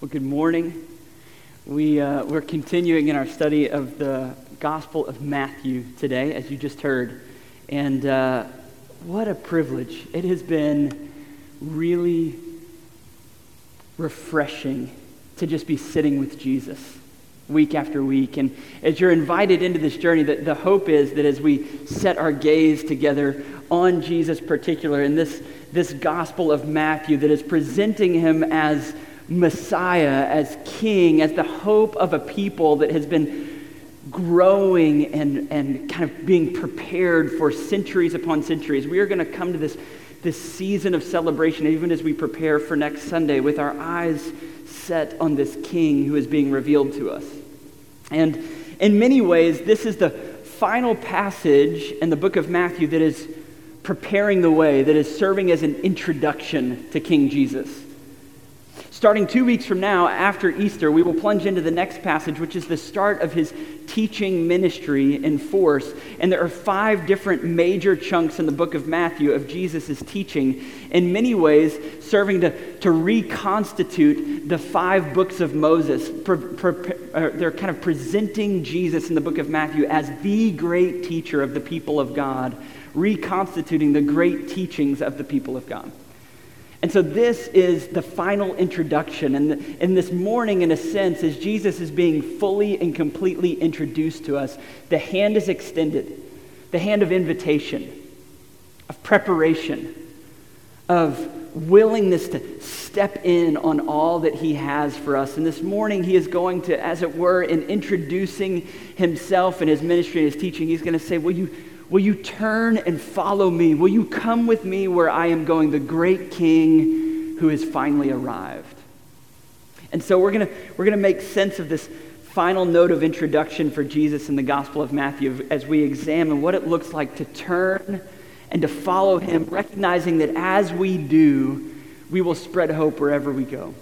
Well, good morning. We, uh, we're continuing in our study of the Gospel of Matthew today, as you just heard. And uh, what a privilege. It has been really refreshing to just be sitting with Jesus week after week. And as you're invited into this journey, the, the hope is that as we set our gaze together on Jesus particular in this, this Gospel of Matthew that is presenting him as Messiah, as King, as the hope of a people that has been growing and, and kind of being prepared for centuries upon centuries. We are going to come to this, this season of celebration, even as we prepare for next Sunday, with our eyes set on this King who is being revealed to us. And in many ways, this is the final passage in the book of Matthew that is preparing the way, that is serving as an introduction to King Jesus. Starting two weeks from now, after Easter, we will plunge into the next passage, which is the start of his teaching ministry in force. And there are five different major chunks in the book of Matthew of Jesus' teaching, in many ways serving to, to reconstitute the five books of Moses. Uh, they're kind of presenting Jesus in the book of Matthew as the great teacher of the people of God, reconstituting the great teachings of the people of God. And so this is the final introduction. And, the, and this morning, in a sense, as Jesus is being fully and completely introduced to us, the hand is extended the hand of invitation, of preparation, of willingness to step in on all that he has for us. And this morning, he is going to, as it were, in introducing himself and his ministry and his teaching, he's going to say, Will you Will you turn and follow me? Will you come with me where I am going, the great king who has finally arrived? And so we're going we're going to make sense of this final note of introduction for Jesus in the Gospel of Matthew as we examine what it looks like to turn and to follow him, recognizing that as we do, we will spread hope wherever we go.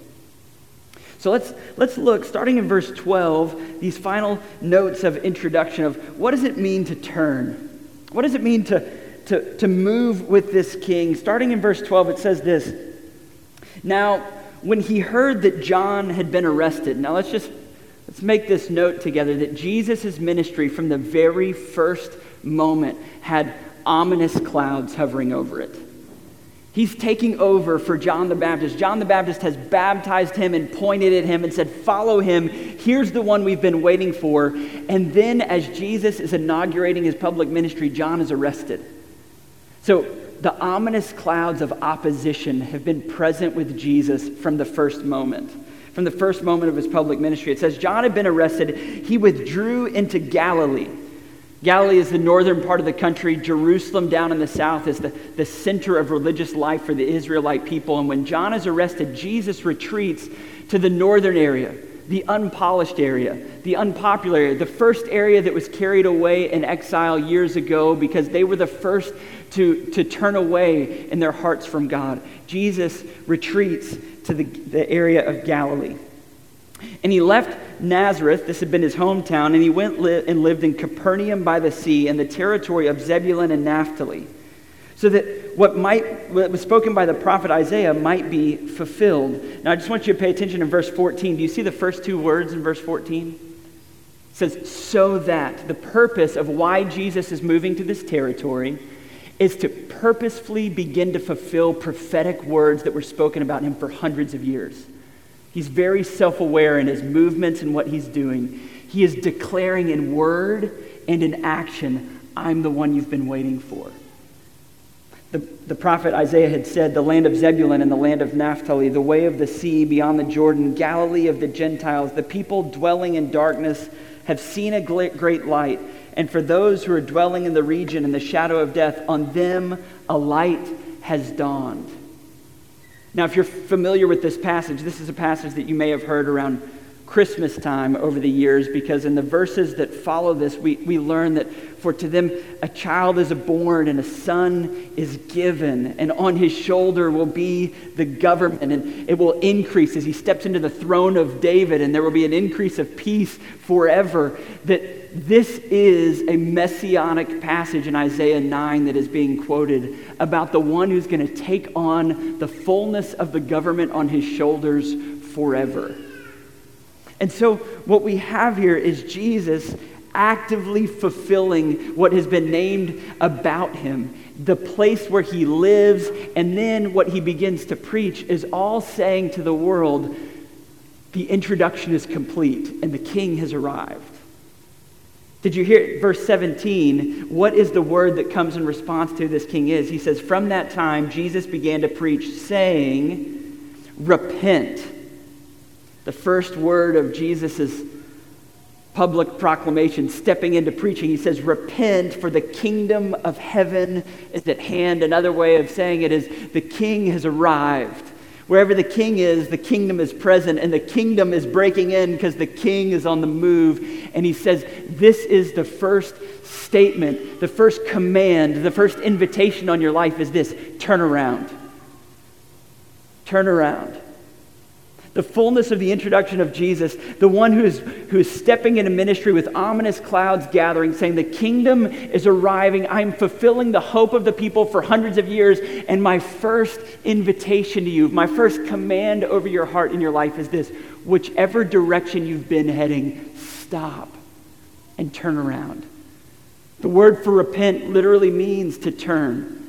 So let's, let's look, starting in verse 12, these final notes of introduction of what does it mean to turn? What does it mean to, to, to move with this king? Starting in verse 12, it says this Now, when he heard that John had been arrested, now let's just let's make this note together that Jesus' ministry from the very first moment had ominous clouds hovering over it. He's taking over for John the Baptist. John the Baptist has baptized him and pointed at him and said, Follow him. Here's the one we've been waiting for. And then, as Jesus is inaugurating his public ministry, John is arrested. So, the ominous clouds of opposition have been present with Jesus from the first moment. From the first moment of his public ministry. It says, John had been arrested. He withdrew into Galilee. Galilee is the northern part of the country. Jerusalem, down in the south, is the, the center of religious life for the Israelite people. And when John is arrested, Jesus retreats to the northern area, the unpolished area, the unpopular area, the first area that was carried away in exile years ago because they were the first to, to turn away in their hearts from God. Jesus retreats to the, the area of Galilee. And he left Nazareth, this had been his hometown, and he went li- and lived in Capernaum by the sea in the territory of Zebulun and Naphtali, so that what might what was spoken by the prophet Isaiah might be fulfilled. Now I just want you to pay attention in verse 14. Do you see the first two words in verse 14? It says, so that the purpose of why Jesus is moving to this territory is to purposefully begin to fulfill prophetic words that were spoken about him for hundreds of years. He's very self aware in his movements and what he's doing. He is declaring in word and in action, I'm the one you've been waiting for. The, the prophet Isaiah had said, The land of Zebulun and the land of Naphtali, the way of the sea beyond the Jordan, Galilee of the Gentiles, the people dwelling in darkness have seen a great light. And for those who are dwelling in the region in the shadow of death, on them a light has dawned. Now, if you're familiar with this passage, this is a passage that you may have heard around Christmas time over the years because in the verses that follow this, we, we learn that for to them a child is born and a son is given, and on his shoulder will be the government, and it will increase as he steps into the throne of David, and there will be an increase of peace forever. That this is a messianic passage in Isaiah 9 that is being quoted about the one who's going to take on the fullness of the government on his shoulders forever. And so, what we have here is Jesus actively fulfilling what has been named about him. The place where he lives, and then what he begins to preach is all saying to the world, the introduction is complete and the king has arrived. Did you hear verse 17? What is the word that comes in response to this king is? He says, From that time, Jesus began to preach, saying, Repent. The first word of Jesus' public proclamation, stepping into preaching, he says, Repent, for the kingdom of heaven is at hand. Another way of saying it is, The king has arrived. Wherever the king is, the kingdom is present, and the kingdom is breaking in because the king is on the move. And he says, This is the first statement, the first command, the first invitation on your life is this turn around. Turn around the fullness of the introduction of Jesus, the one who is, who is stepping into ministry with ominous clouds gathering, saying, The kingdom is arriving. I'm fulfilling the hope of the people for hundreds of years. And my first invitation to you, my first command over your heart and your life is this whichever direction you've been heading, stop and turn around. The word for repent literally means to turn,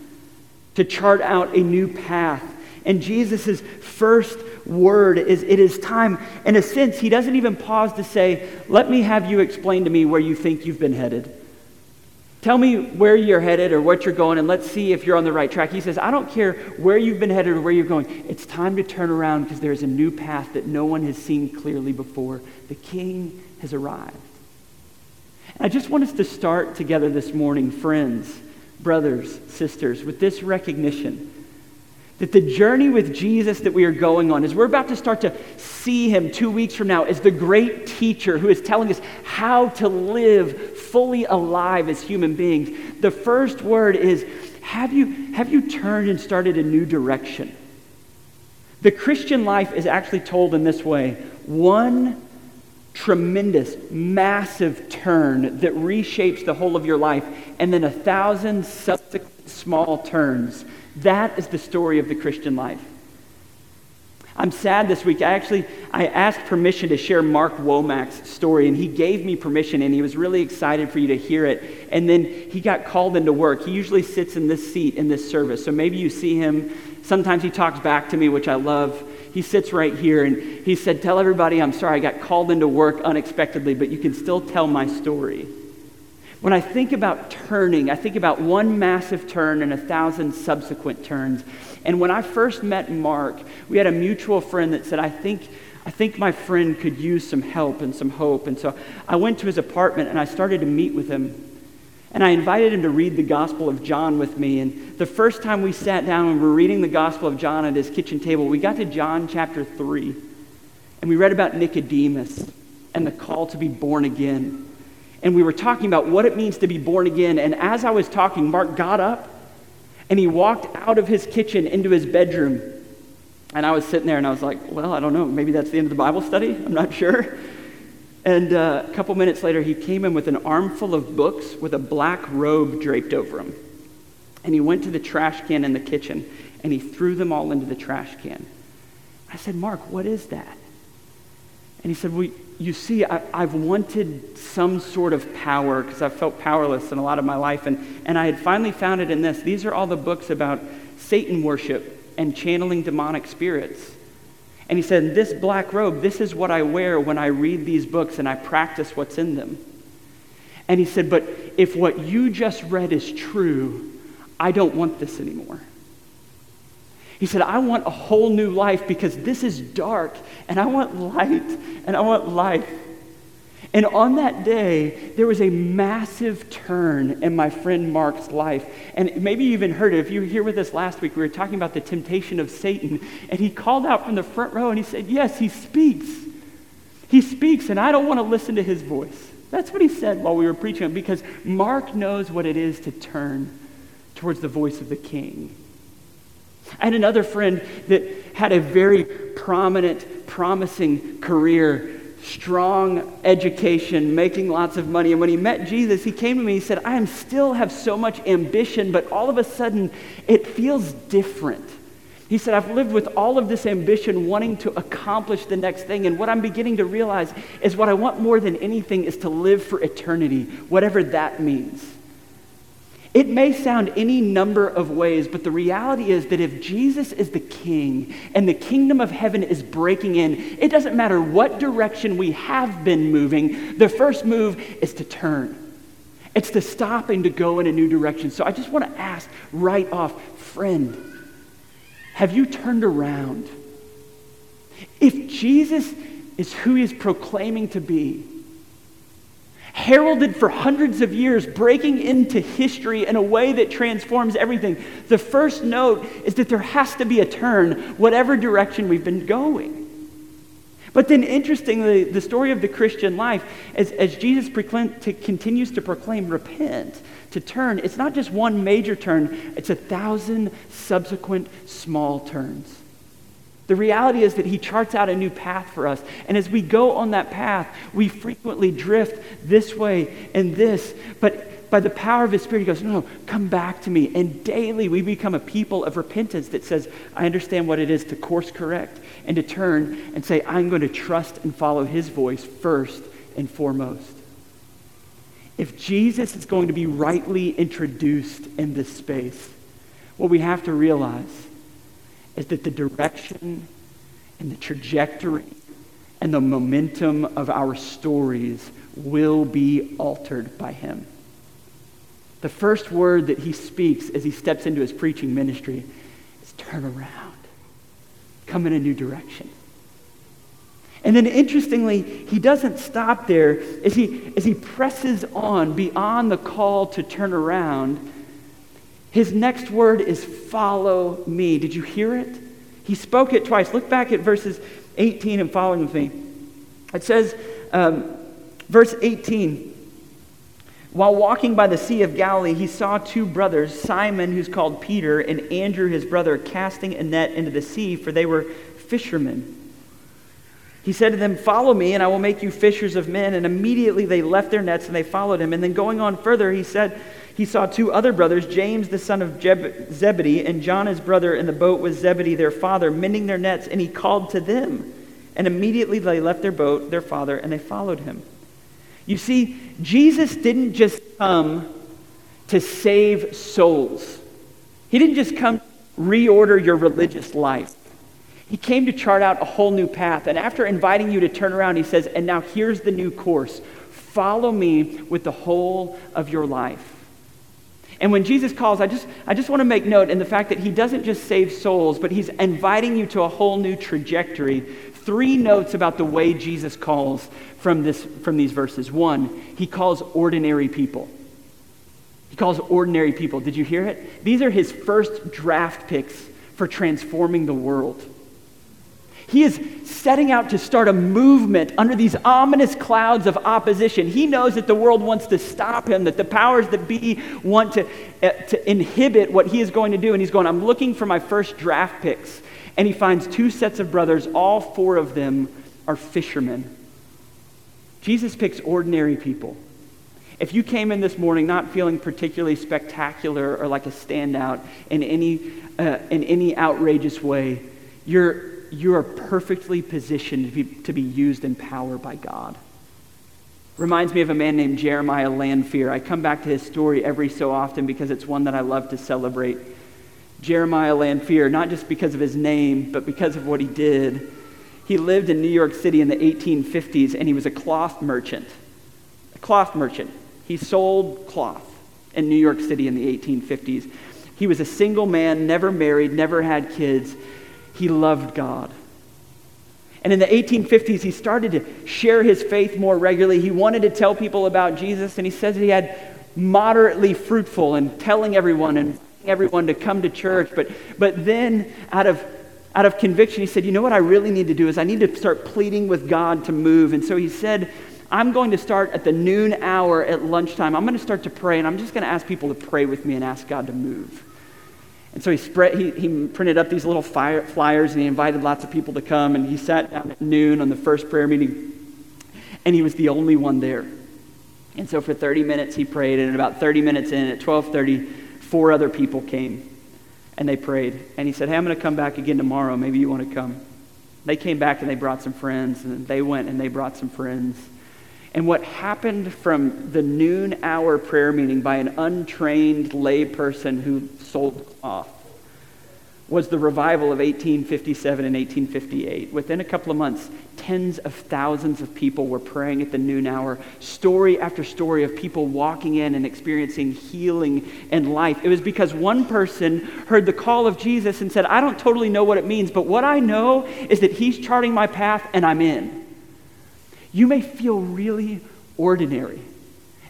to chart out a new path. And Jesus' first word is it is time. In a sense, he doesn't even pause to say, Let me have you explain to me where you think you've been headed. Tell me where you're headed or what you're going, and let's see if you're on the right track. He says, I don't care where you've been headed or where you're going. It's time to turn around because there's a new path that no one has seen clearly before. The king has arrived. And I just want us to start together this morning, friends, brothers, sisters, with this recognition that the journey with Jesus that we are going on is we're about to start to see him two weeks from now as the great teacher who is telling us how to live fully alive as human beings. The first word is have you, have you turned and started a new direction? The Christian life is actually told in this way one tremendous, massive turn that reshapes the whole of your life, and then a thousand subsequent small turns that is the story of the Christian life. I'm sad this week. I actually I asked permission to share Mark Womack's story, and he gave me permission, and he was really excited for you to hear it. And then he got called into work. He usually sits in this seat in this service, so maybe you see him. Sometimes he talks back to me, which I love. He sits right here, and he said, "Tell everybody I'm sorry I got called into work unexpectedly, but you can still tell my story." When I think about turning, I think about one massive turn and a thousand subsequent turns. And when I first met Mark, we had a mutual friend that said, I think, I think my friend could use some help and some hope. And so I went to his apartment and I started to meet with him. And I invited him to read the Gospel of John with me. And the first time we sat down and we were reading the Gospel of John at his kitchen table, we got to John chapter 3. And we read about Nicodemus and the call to be born again and we were talking about what it means to be born again. And as I was talking, Mark got up and he walked out of his kitchen into his bedroom. And I was sitting there and I was like, well, I don't know. Maybe that's the end of the Bible study. I'm not sure. And uh, a couple minutes later, he came in with an armful of books with a black robe draped over him. And he went to the trash can in the kitchen and he threw them all into the trash can. I said, Mark, what is that? And he said, Well, you see, I, have wanted some sort of power because I've felt powerless in a lot of my life. And, and I had finally found it in this. These are all the books about Satan worship and channeling demonic spirits. And he said, This black robe, this is what I wear when I read these books and I practice what's in them. And he said, But if what you just read is true, I don't want this anymore. He said, I want a whole new life because this is dark and I want light and I want life. And on that day, there was a massive turn in my friend Mark's life. And maybe you even heard it. If you were here with us last week, we were talking about the temptation of Satan. And he called out from the front row and he said, Yes, he speaks. He speaks, and I don't want to listen to his voice. That's what he said while we were preaching, because Mark knows what it is to turn towards the voice of the king. I had another friend that had a very prominent, promising career, strong education, making lots of money. And when he met Jesus, he came to me, he said, I am still have so much ambition, but all of a sudden it feels different. He said, I've lived with all of this ambition, wanting to accomplish the next thing. And what I'm beginning to realize is what I want more than anything is to live for eternity, whatever that means. It may sound any number of ways, but the reality is that if Jesus is the king and the kingdom of heaven is breaking in, it doesn't matter what direction we have been moving, the first move is to turn. It's to stop and to go in a new direction. So I just want to ask right off, friend, have you turned around? If Jesus is who he is proclaiming to be, heralded for hundreds of years, breaking into history in a way that transforms everything, the first note is that there has to be a turn, whatever direction we've been going. But then, interestingly, the story of the Christian life, as, as Jesus to, continues to proclaim, repent, to turn, it's not just one major turn, it's a thousand subsequent small turns. The reality is that he charts out a new path for us. And as we go on that path, we frequently drift this way and this. But by the power of his spirit, he goes, No, no, come back to me. And daily we become a people of repentance that says, I understand what it is to course correct and to turn and say, I'm going to trust and follow his voice first and foremost. If Jesus is going to be rightly introduced in this space, what we have to realize is that the direction and the trajectory and the momentum of our stories will be altered by him. The first word that he speaks as he steps into his preaching ministry is turn around, come in a new direction. And then interestingly, he doesn't stop there. As he, as he presses on beyond the call to turn around, his next word is follow me. Did you hear it? He spoke it twice. Look back at verses 18 and following with me. It says, um, verse 18. While walking by the Sea of Galilee, he saw two brothers, Simon, who's called Peter, and Andrew, his brother, casting a net into the sea, for they were fishermen. He said to them, Follow me, and I will make you fishers of men. And immediately they left their nets and they followed him. And then going on further, he said, He saw two other brothers, James the son of Jeb- Zebedee, and John his brother, in the boat with Zebedee their father, mending their nets. And he called to them. And immediately they left their boat, their father, and they followed him. You see, Jesus didn't just come to save souls, He didn't just come reorder your religious life. He came to chart out a whole new path. And after inviting you to turn around, he says, And now here's the new course follow me with the whole of your life. And when Jesus calls, I just, I just want to make note in the fact that he doesn't just save souls, but he's inviting you to a whole new trajectory. Three notes about the way Jesus calls from, this, from these verses. One, he calls ordinary people. He calls ordinary people. Did you hear it? These are his first draft picks for transforming the world. He is setting out to start a movement under these ominous clouds of opposition. He knows that the world wants to stop him, that the powers that be want to, uh, to inhibit what he is going to do. And he's going, I'm looking for my first draft picks. And he finds two sets of brothers, all four of them are fishermen. Jesus picks ordinary people. If you came in this morning not feeling particularly spectacular or like a standout in any, uh, in any outrageous way, you're you are perfectly positioned to be, to be used in power by God. Reminds me of a man named Jeremiah Lanphier. I come back to his story every so often because it's one that I love to celebrate. Jeremiah Lanphier, not just because of his name, but because of what he did. He lived in New York City in the 1850s and he was a cloth merchant. A cloth merchant. He sold cloth in New York City in the 1850s. He was a single man, never married, never had kids he loved God. And in the 1850s, he started to share his faith more regularly. He wanted to tell people about Jesus, and he says he had moderately fruitful in telling everyone and everyone to come to church. But, but then, out of, out of conviction, he said, You know what I really need to do is I need to start pleading with God to move. And so he said, I'm going to start at the noon hour at lunchtime. I'm going to start to pray, and I'm just going to ask people to pray with me and ask God to move. And so he, spread, he, he printed up these little fire, flyers and he invited lots of people to come. And he sat down at noon on the first prayer meeting, and he was the only one there. And so for 30 minutes he prayed, and about 30 minutes in, at 12:30, four other people came. And they prayed. And he said, Hey, I'm going to come back again tomorrow. Maybe you want to come. They came back and they brought some friends, and they went and they brought some friends. And what happened from the noon hour prayer meeting by an untrained lay person who sold off was the revival of 1857 and 1858. Within a couple of months, tens of thousands of people were praying at the noon hour, story after story of people walking in and experiencing healing and life. It was because one person heard the call of Jesus and said, I don't totally know what it means, but what I know is that He's charting my path and I'm in. You may feel really ordinary.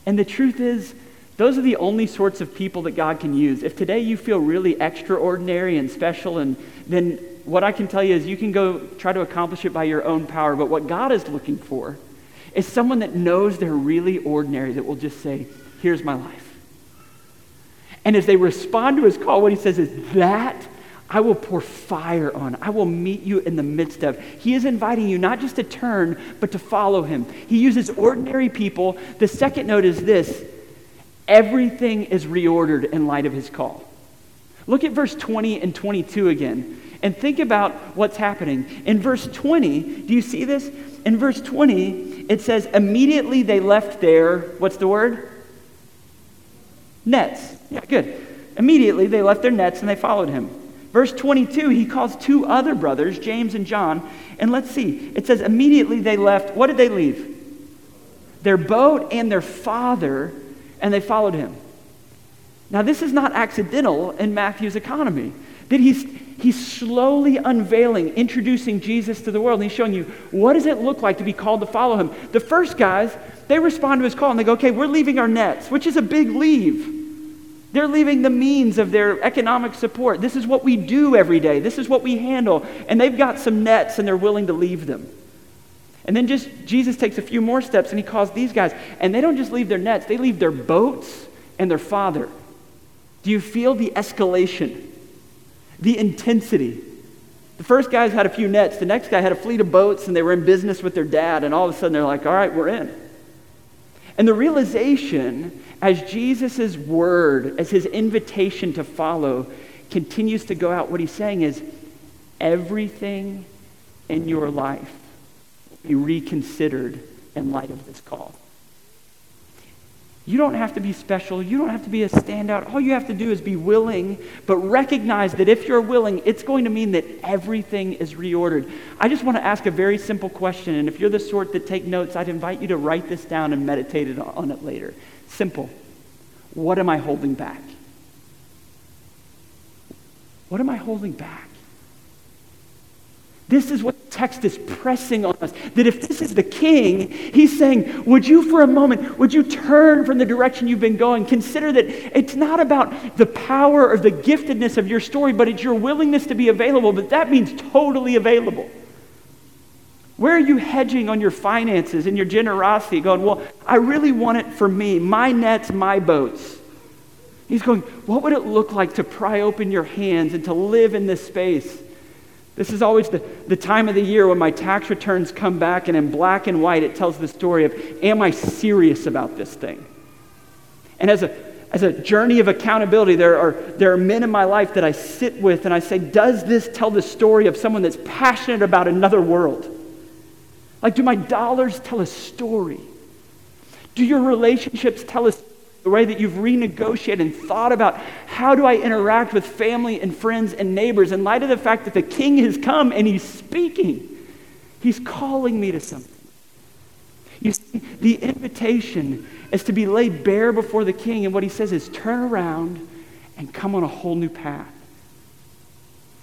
And the truth is, those are the only sorts of people that God can use. If today you feel really extraordinary and special, and then what I can tell you is you can go try to accomplish it by your own power. But what God is looking for is someone that knows they're really ordinary, that will just say, Here's my life. And as they respond to his call, what he says is, That I will pour fire on. I will meet you in the midst of. He is inviting you not just to turn, but to follow him. He uses ordinary people. The second note is this Everything is reordered in light of his call. Look at verse 20 and 22 again and think about what's happening. In verse 20, do you see this? In verse 20, it says, immediately they left their, what's the word? Nets. Yeah, good. Immediately they left their nets and they followed him. Verse 22, he calls two other brothers, James and John, and let's see. It says, immediately they left. What did they leave? Their boat and their father and they followed him. Now, this is not accidental in Matthew's economy. That he's, he's slowly unveiling, introducing Jesus to the world, and he's showing you what does it look like to be called to follow him. The first guys, they respond to his call and they go, okay, we're leaving our nets, which is a big leave. They're leaving the means of their economic support. This is what we do every day. This is what we handle. And they've got some nets and they're willing to leave them. And then just Jesus takes a few more steps and he calls these guys. And they don't just leave their nets, they leave their boats and their father. Do you feel the escalation? The intensity? The first guys had a few nets, the next guy had a fleet of boats and they were in business with their dad, and all of a sudden they're like, all right, we're in. And the realization as Jesus' word, as his invitation to follow, continues to go out, what he's saying is everything in your life will be reconsidered in light of this call. You don't have to be special. You don't have to be a standout. All you have to do is be willing, but recognize that if you're willing, it's going to mean that everything is reordered. I just want to ask a very simple question, and if you're the sort that take notes, I'd invite you to write this down and meditate on it later. Simple. What am I holding back? What am I holding back? This is what the text is pressing on us. That if this is the king, he's saying, Would you for a moment, would you turn from the direction you've been going? Consider that it's not about the power or the giftedness of your story, but it's your willingness to be available. But that means totally available. Where are you hedging on your finances and your generosity? Going, Well, I really want it for me, my nets, my boats. He's going, What would it look like to pry open your hands and to live in this space? This is always the, the time of the year when my tax returns come back, and in black and white, it tells the story of Am I serious about this thing? And as a, as a journey of accountability, there are, there are men in my life that I sit with and I say, Does this tell the story of someone that's passionate about another world? Like, do my dollars tell a story? Do your relationships tell a the way that you've renegotiated and thought about how do I interact with family and friends and neighbors in light of the fact that the king has come and he's speaking. He's calling me to something. You see, the invitation is to be laid bare before the king, and what he says is turn around and come on a whole new path.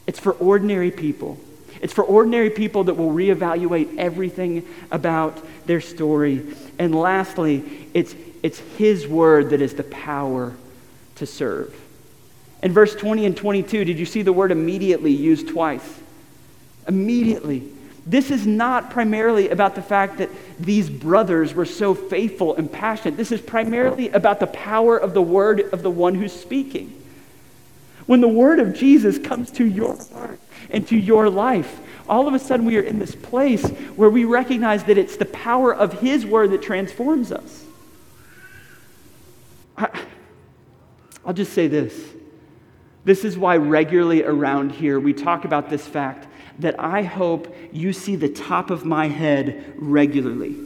It's for ordinary people. It's for ordinary people that will reevaluate everything about their story. And lastly, it's it's His word that is the power to serve. In verse 20 and 22, did you see the word immediately used twice? Immediately. This is not primarily about the fact that these brothers were so faithful and passionate. This is primarily about the power of the word of the one who's speaking. When the word of Jesus comes to your heart and to your life, all of a sudden we are in this place where we recognize that it's the power of his word that transforms us. I, I'll just say this This is why regularly around here we talk about this fact that I hope you see the top of my head regularly.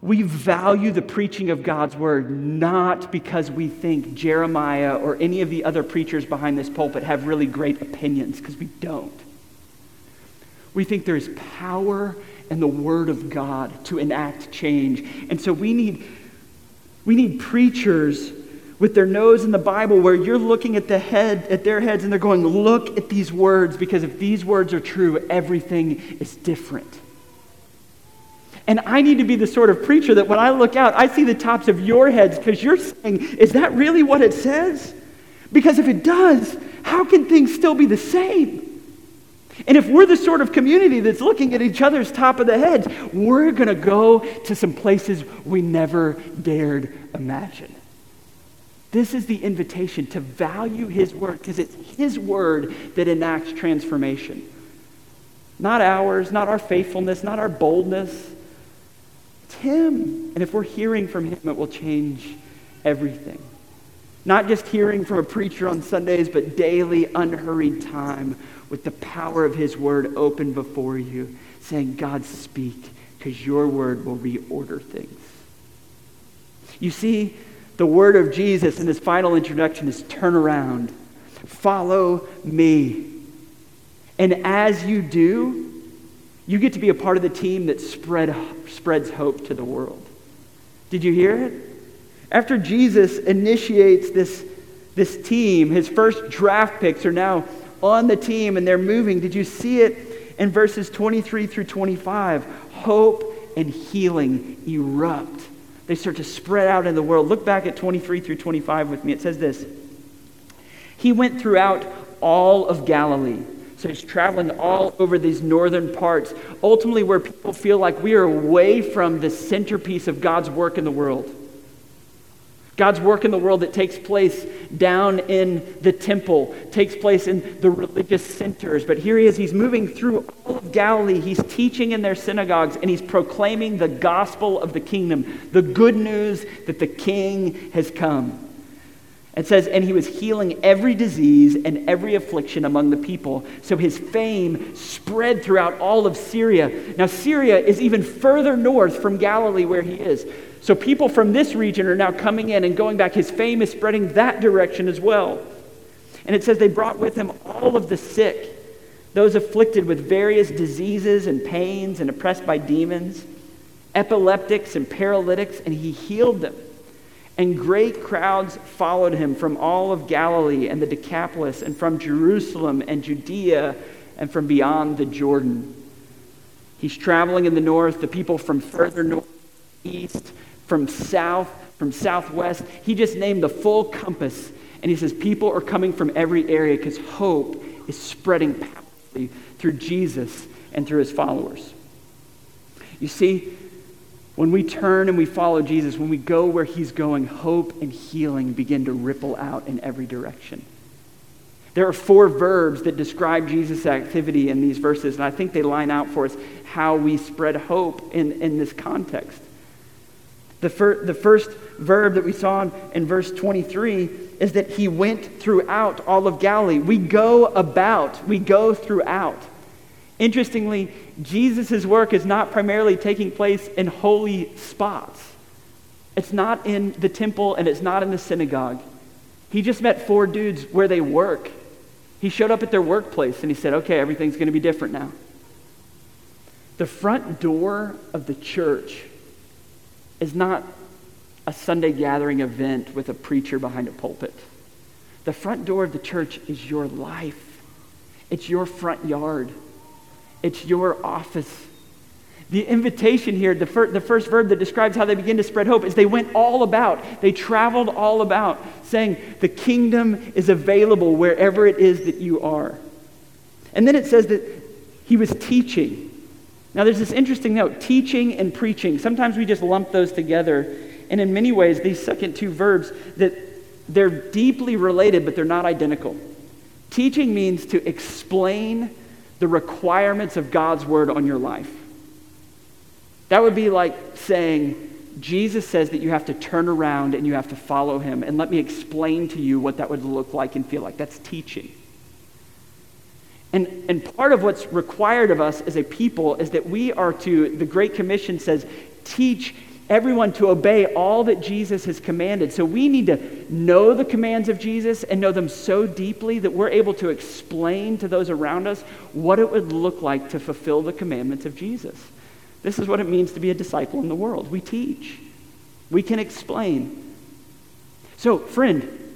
We value the preaching of God's word not because we think Jeremiah or any of the other preachers behind this pulpit have really great opinions, because we don't. We think there's power in the word of God to enact change. And so we need, we need preachers with their nose in the Bible where you're looking at the head at their heads and they're going, look at these words, because if these words are true, everything is different. And I need to be the sort of preacher that when I look out, I see the tops of your heads because you're saying, is that really what it says? Because if it does, how can things still be the same? And if we're the sort of community that's looking at each other's top of the heads, we're going to go to some places we never dared imagine. This is the invitation to value His Word because it's His Word that enacts transformation. Not ours, not our faithfulness, not our boldness, it's Him. And if we're hearing from Him, it will change everything. Not just hearing from a preacher on Sundays, but daily, unhurried time with the power of His Word open before you, saying, God, speak, because your Word will reorder things. You see, the word of Jesus in his final introduction is turn around, follow me. And as you do, you get to be a part of the team that spread, spreads hope to the world. Did you hear it? After Jesus initiates this, this team, his first draft picks are now on the team and they're moving. Did you see it in verses 23 through 25? Hope and healing erupt. They start to spread out in the world. Look back at 23 through 25 with me. It says this He went throughout all of Galilee so he's traveling all over these northern parts, ultimately, where people feel like we are away from the centerpiece of God's work in the world. God's work in the world that takes place down in the temple, takes place in the religious centers. But here he is, he's moving through all of Galilee. He's teaching in their synagogues and he's proclaiming the gospel of the kingdom, the good news that the king has come. It says, and he was healing every disease and every affliction among the people. So his fame spread throughout all of Syria. Now, Syria is even further north from Galilee where he is. So people from this region are now coming in and going back. His fame is spreading that direction as well. And it says they brought with him all of the sick, those afflicted with various diseases and pains and oppressed by demons, epileptics and paralytics, and he healed them. And great crowds followed him from all of Galilee and the Decapolis, and from Jerusalem and Judea, and from beyond the Jordan. He's traveling in the north, the people from further north, east, from south, from southwest. He just named the full compass. And he says, People are coming from every area because hope is spreading powerfully through Jesus and through his followers. You see, when we turn and we follow Jesus, when we go where he's going, hope and healing begin to ripple out in every direction. There are four verbs that describe Jesus' activity in these verses, and I think they line out for us how we spread hope in, in this context. The, fir- the first verb that we saw in, in verse 23 is that he went throughout all of Galilee. We go about, we go throughout. Interestingly, Jesus' work is not primarily taking place in holy spots. It's not in the temple and it's not in the synagogue. He just met four dudes where they work. He showed up at their workplace and he said, okay, everything's going to be different now. The front door of the church is not a Sunday gathering event with a preacher behind a pulpit. The front door of the church is your life, it's your front yard. It's your office. The invitation here, the, fir- the first verb that describes how they begin to spread hope, is they went all about. They traveled all about, saying, The kingdom is available wherever it is that you are. And then it says that he was teaching. Now, there's this interesting note teaching and preaching. Sometimes we just lump those together. And in many ways, these second two verbs, that they're deeply related, but they're not identical. Teaching means to explain the requirements of God's word on your life. That would be like saying, Jesus says that you have to turn around and you have to follow him. And let me explain to you what that would look like and feel like. That's teaching. And, and part of what's required of us as a people is that we are to, the Great Commission says, teach everyone to obey all that Jesus has commanded. So we need to know the commands of Jesus and know them so deeply that we're able to explain to those around us what it would look like to fulfill the commandments of Jesus. This is what it means to be a disciple in the world. We teach, we can explain. So, friend,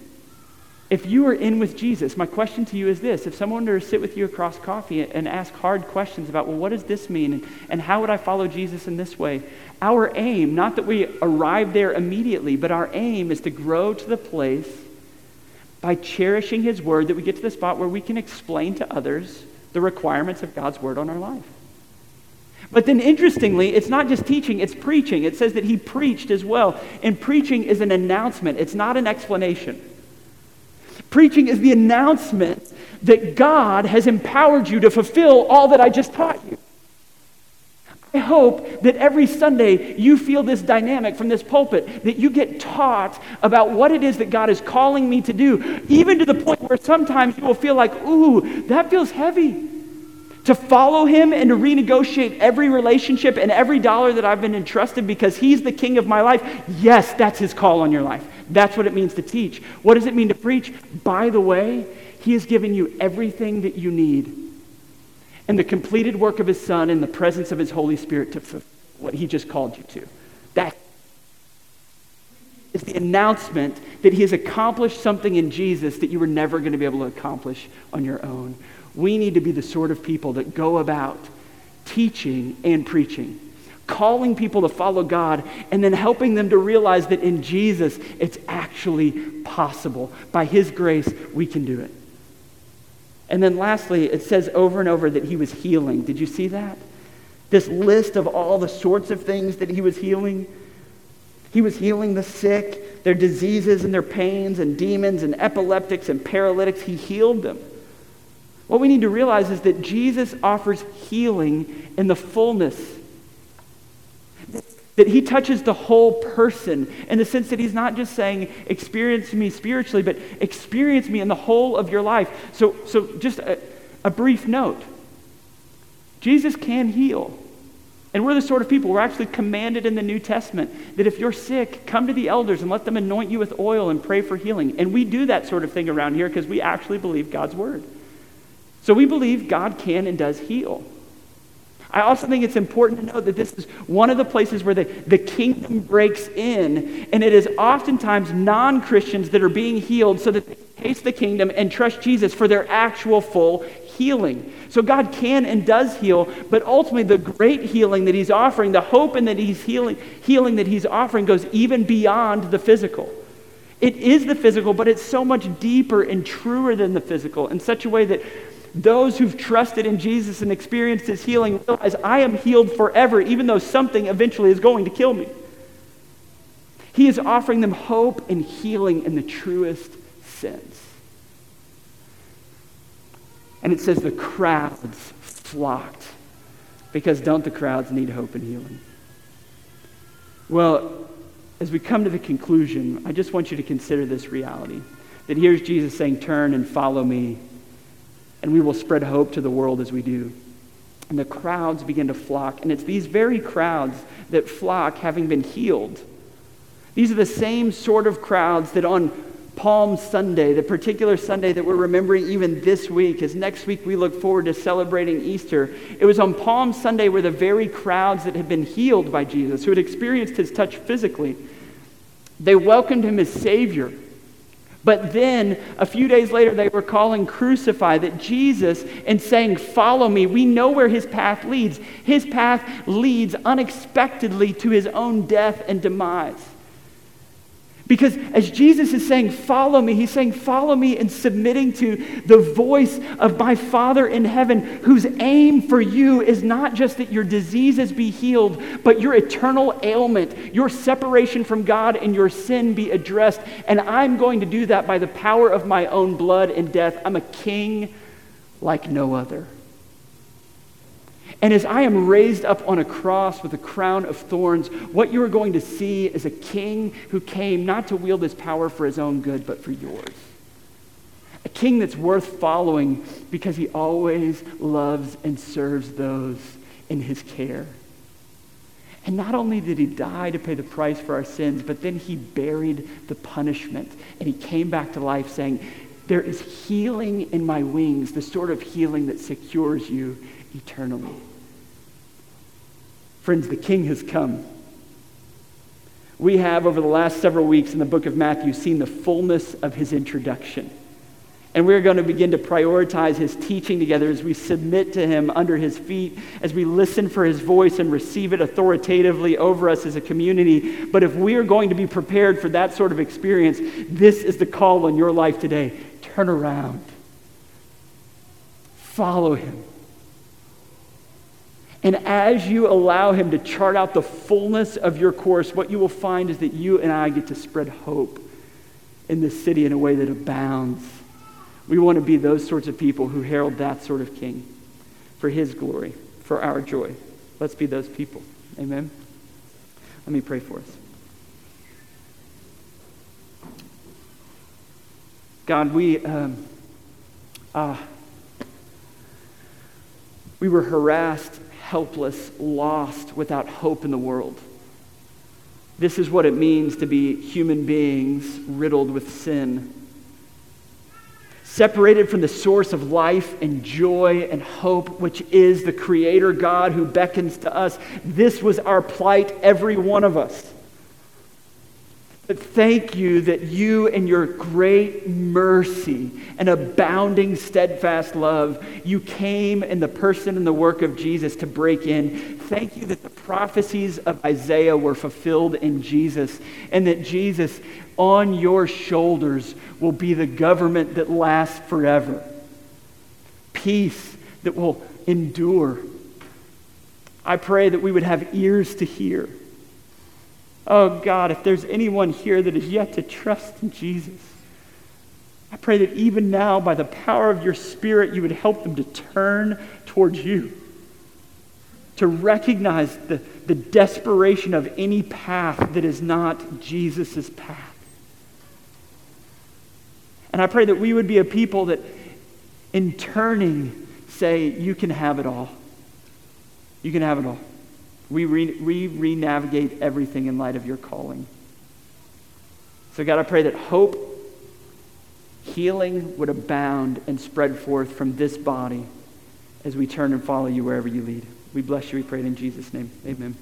if you are in with Jesus, my question to you is this. If someone were to sit with you across coffee and ask hard questions about, well, what does this mean? And, how would I follow Jesus in this way? Our aim, not that we arrive there immediately, but our aim is to grow to the place by cherishing His Word that we get to the spot where we can explain to others the requirements of God's Word on our life. But then, interestingly, it's not just teaching, it's preaching. It says that he preached as well. And preaching is an announcement, it's not an explanation. Preaching is the announcement that God has empowered you to fulfill all that I just taught you. I hope that every Sunday you feel this dynamic from this pulpit, that you get taught about what it is that God is calling me to do, even to the point where sometimes you will feel like, ooh, that feels heavy to follow him and to renegotiate every relationship and every dollar that I've been entrusted because he's the king of my life. Yes, that's his call on your life. That's what it means to teach. What does it mean to preach? By the way, he has given you everything that you need and the completed work of his son in the presence of his Holy Spirit to fulfill what he just called you to. That is the announcement that he has accomplished something in Jesus that you were never going to be able to accomplish on your own. We need to be the sort of people that go about teaching and preaching, calling people to follow God, and then helping them to realize that in Jesus it's actually possible. By His grace, we can do it. And then lastly, it says over and over that He was healing. Did you see that? This list of all the sorts of things that He was healing. He was healing the sick, their diseases and their pains, and demons and epileptics and paralytics. He healed them. What we need to realize is that Jesus offers healing in the fullness. That he touches the whole person in the sense that he's not just saying, experience me spiritually, but experience me in the whole of your life. So, so just a, a brief note Jesus can heal. And we're the sort of people, we're actually commanded in the New Testament that if you're sick, come to the elders and let them anoint you with oil and pray for healing. And we do that sort of thing around here because we actually believe God's word. So we believe God can and does heal. I also think it's important to note that this is one of the places where the, the kingdom breaks in, and it is oftentimes non Christians that are being healed so that they taste the kingdom and trust Jesus for their actual full healing. So God can and does heal, but ultimately the great healing that He's offering, the hope and that He's healing, healing that He's offering goes even beyond the physical. It is the physical, but it's so much deeper and truer than the physical in such a way that those who've trusted in Jesus and experienced his healing realize I am healed forever, even though something eventually is going to kill me. He is offering them hope and healing in the truest sense. And it says the crowds flocked because don't the crowds need hope and healing? Well, as we come to the conclusion, I just want you to consider this reality that here's Jesus saying, Turn and follow me and we will spread hope to the world as we do. And the crowds begin to flock. And it's these very crowds that flock having been healed. These are the same sort of crowds that on Palm Sunday, the particular Sunday that we're remembering even this week, as next week we look forward to celebrating Easter. It was on Palm Sunday where the very crowds that had been healed by Jesus, who had experienced his touch physically, they welcomed him as Savior. But then, a few days later, they were calling crucify that Jesus, and saying, Follow me, we know where his path leads. His path leads unexpectedly to his own death and demise. Because as Jesus is saying, Follow me, he's saying, Follow me in submitting to the voice of my Father in heaven, whose aim for you is not just that your diseases be healed, but your eternal ailment, your separation from God, and your sin be addressed. And I'm going to do that by the power of my own blood and death. I'm a king like no other. And as I am raised up on a cross with a crown of thorns, what you are going to see is a king who came not to wield his power for his own good, but for yours. A king that's worth following because he always loves and serves those in his care. And not only did he die to pay the price for our sins, but then he buried the punishment and he came back to life saying, There is healing in my wings, the sort of healing that secures you eternally. Friends, the king has come. We have, over the last several weeks in the book of Matthew, seen the fullness of his introduction. And we're going to begin to prioritize his teaching together as we submit to him under his feet, as we listen for his voice and receive it authoritatively over us as a community. But if we are going to be prepared for that sort of experience, this is the call on your life today. Turn around, follow him. And as you allow him to chart out the fullness of your course, what you will find is that you and I get to spread hope in this city in a way that abounds we want to be those sorts of people who herald that sort of king for his glory, for our joy. Let's be those people. Amen. Let me pray for us. God, we, um, uh, we were harassed, helpless, lost, without hope in the world. This is what it means to be human beings riddled with sin separated from the source of life and joy and hope, which is the Creator God who beckons to us. This was our plight, every one of us. But thank you that you, in your great mercy and abounding steadfast love, you came in the person and the work of Jesus to break in. Thank you that the prophecies of Isaiah were fulfilled in Jesus, and that Jesus, on your shoulders, will be the government that lasts forever, peace that will endure. I pray that we would have ears to hear Oh God, if there's anyone here that is yet to trust in Jesus, I pray that even now, by the power of your Spirit, you would help them to turn towards you, to recognize the, the desperation of any path that is not Jesus' path. And I pray that we would be a people that, in turning, say, You can have it all. You can have it all. We re, re navigate everything in light of your calling. So, God, I pray that hope, healing would abound and spread forth from this body as we turn and follow you wherever you lead. We bless you, we pray it in Jesus' name. Amen.